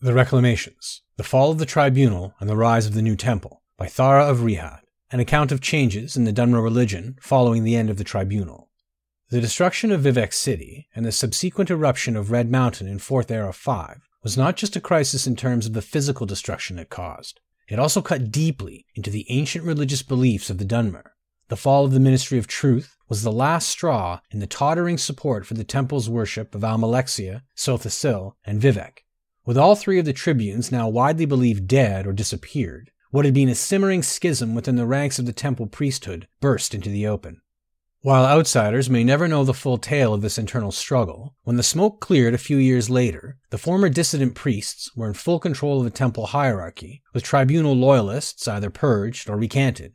The Reclamations The Fall of the Tribunal and the Rise of the New Temple by Thara of Rihad, an account of changes in the Dunmer religion following the end of the Tribunal. The destruction of Vivec City and the subsequent eruption of Red Mountain in 4th Era 5 was not just a crisis in terms of the physical destruction it caused. It also cut deeply into the ancient religious beliefs of the Dunmer. The fall of the Ministry of Truth was the last straw in the tottering support for the temple's worship of Almalexia, Sotha Sil, and Vivec with all three of the tribunes now widely believed dead or disappeared, what had been a simmering schism within the ranks of the temple priesthood burst into the open. While outsiders may never know the full tale of this internal struggle, when the smoke cleared a few years later, the former dissident priests were in full control of the temple hierarchy, with tribunal loyalists either purged or recanted.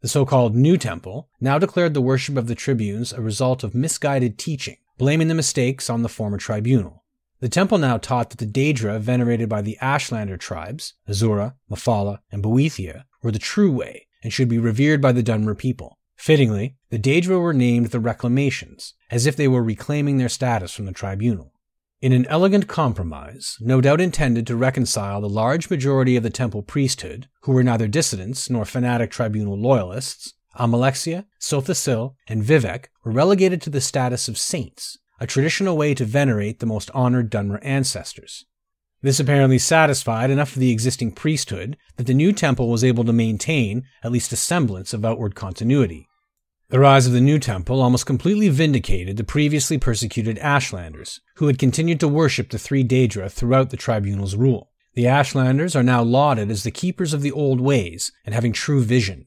The so called New Temple now declared the worship of the tribunes a result of misguided teaching, blaming the mistakes on the former tribunal. The temple now taught that the Daedra venerated by the Ashlander tribes, Azura, Mephala, and Boethia, were the true way and should be revered by the Dunmer people. Fittingly, the Daedra were named the Reclamations, as if they were reclaiming their status from the tribunal. In an elegant compromise, no doubt intended to reconcile the large majority of the temple priesthood, who were neither dissidents nor fanatic tribunal loyalists, Almalexia, Sothisil, and Vivec were relegated to the status of saints a traditional way to venerate the most honored Dunmer ancestors. This apparently satisfied enough of the existing priesthood that the new temple was able to maintain at least a semblance of outward continuity. The rise of the new temple almost completely vindicated the previously persecuted Ashlanders, who had continued to worship the three Daedra throughout the tribunal's rule. The Ashlanders are now lauded as the keepers of the old ways and having true vision.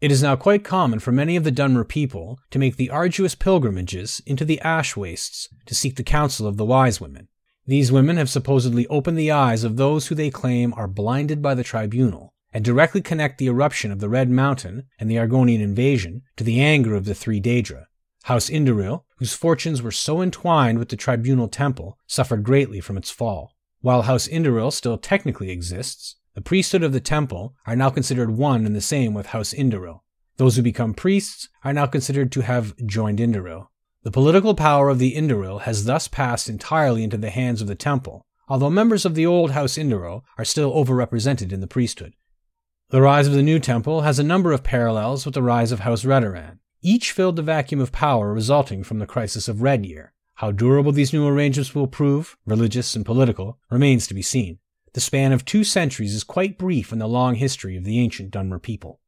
It is now quite common for many of the Dunmer people to make the arduous pilgrimages into the ash wastes to seek the counsel of the wise women. These women have supposedly opened the eyes of those who they claim are blinded by the tribunal, and directly connect the eruption of the Red Mountain and the Argonian invasion to the anger of the three Daedra. House Indoril, whose fortunes were so entwined with the tribunal temple, suffered greatly from its fall. While House Indoril still technically exists, the priesthood of the temple are now considered one and the same with House Indoril. Those who become priests are now considered to have joined Indoril. The political power of the Indoril has thus passed entirely into the hands of the temple, although members of the old House Indoril are still overrepresented in the priesthood. The rise of the new temple has a number of parallels with the rise of House Redoran. Each filled the vacuum of power resulting from the crisis of Red Year. How durable these new arrangements will prove, religious and political, remains to be seen. The span of two centuries is quite brief in the long history of the ancient Dunmer people.